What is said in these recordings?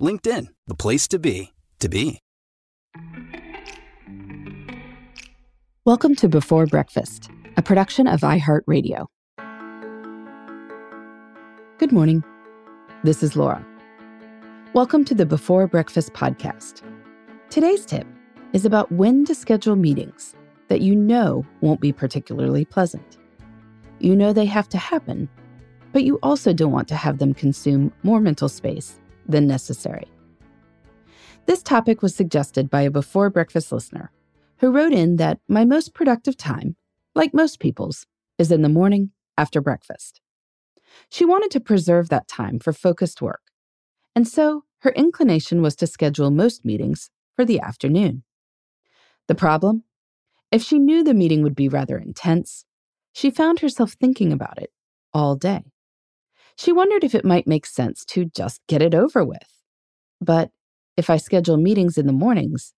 LinkedIn, the place to be, to be. Welcome to Before Breakfast, a production of iHeartRadio. Good morning. This is Laura. Welcome to the Before Breakfast podcast. Today's tip is about when to schedule meetings that you know won't be particularly pleasant. You know they have to happen, but you also don't want to have them consume more mental space than necessary. This topic was suggested by a Before Breakfast listener who wrote in that my most productive time, like most people's, is in the morning after breakfast. She wanted to preserve that time for focused work, and so her inclination was to schedule most meetings for the afternoon. The problem? If she knew the meeting would be rather intense, she found herself thinking about it all day. She wondered if it might make sense to just get it over with. But if I schedule meetings in the mornings,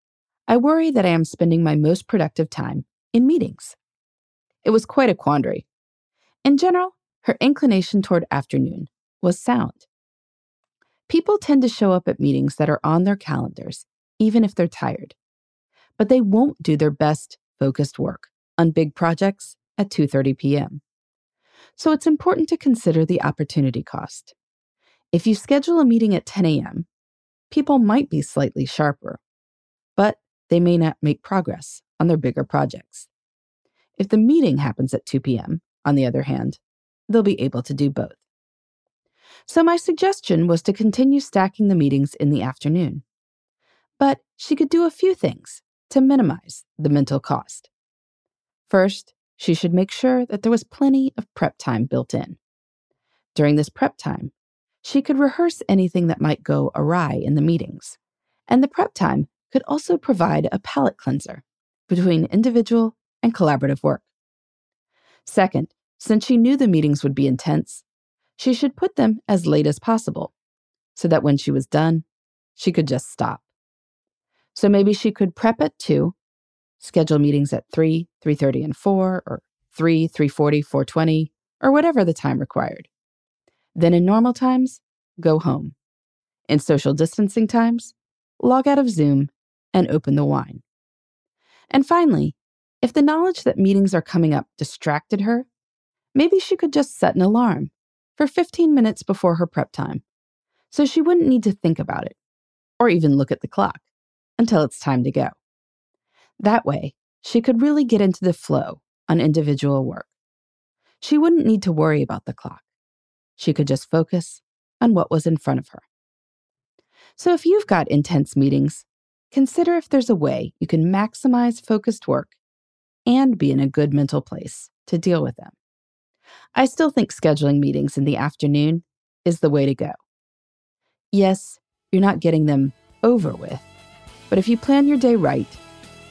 I worry that I am spending my most productive time in meetings. It was quite a quandary. In general, her inclination toward afternoon was sound. People tend to show up at meetings that are on their calendars, even if they're tired. But they won't do their best focused work on big projects at 2:30 p.m. So it's important to consider the opportunity cost. If you schedule a meeting at 10 a.m., people might be slightly sharper, but they may not make progress on their bigger projects. If the meeting happens at 2 p.m., on the other hand, they'll be able to do both. So, my suggestion was to continue stacking the meetings in the afternoon. But she could do a few things to minimize the mental cost. First, she should make sure that there was plenty of prep time built in. During this prep time, she could rehearse anything that might go awry in the meetings, and the prep time could also provide a palate cleanser between individual and collaborative work. Second, since she knew the meetings would be intense, she should put them as late as possible so that when she was done, she could just stop. So maybe she could prep at 2, schedule meetings at 3, 3:30 and 4 or 3, 3:40, 4:20 or whatever the time required. Then in normal times, go home. In social distancing times, log out of Zoom and open the wine. And finally, if the knowledge that meetings are coming up distracted her, maybe she could just set an alarm for 15 minutes before her prep time so she wouldn't need to think about it or even look at the clock until it's time to go. That way, she could really get into the flow on individual work. She wouldn't need to worry about the clock. She could just focus on what was in front of her. So if you've got intense meetings, consider if there's a way you can maximize focused work and be in a good mental place to deal with them. I still think scheduling meetings in the afternoon is the way to go. Yes, you're not getting them over with, but if you plan your day right,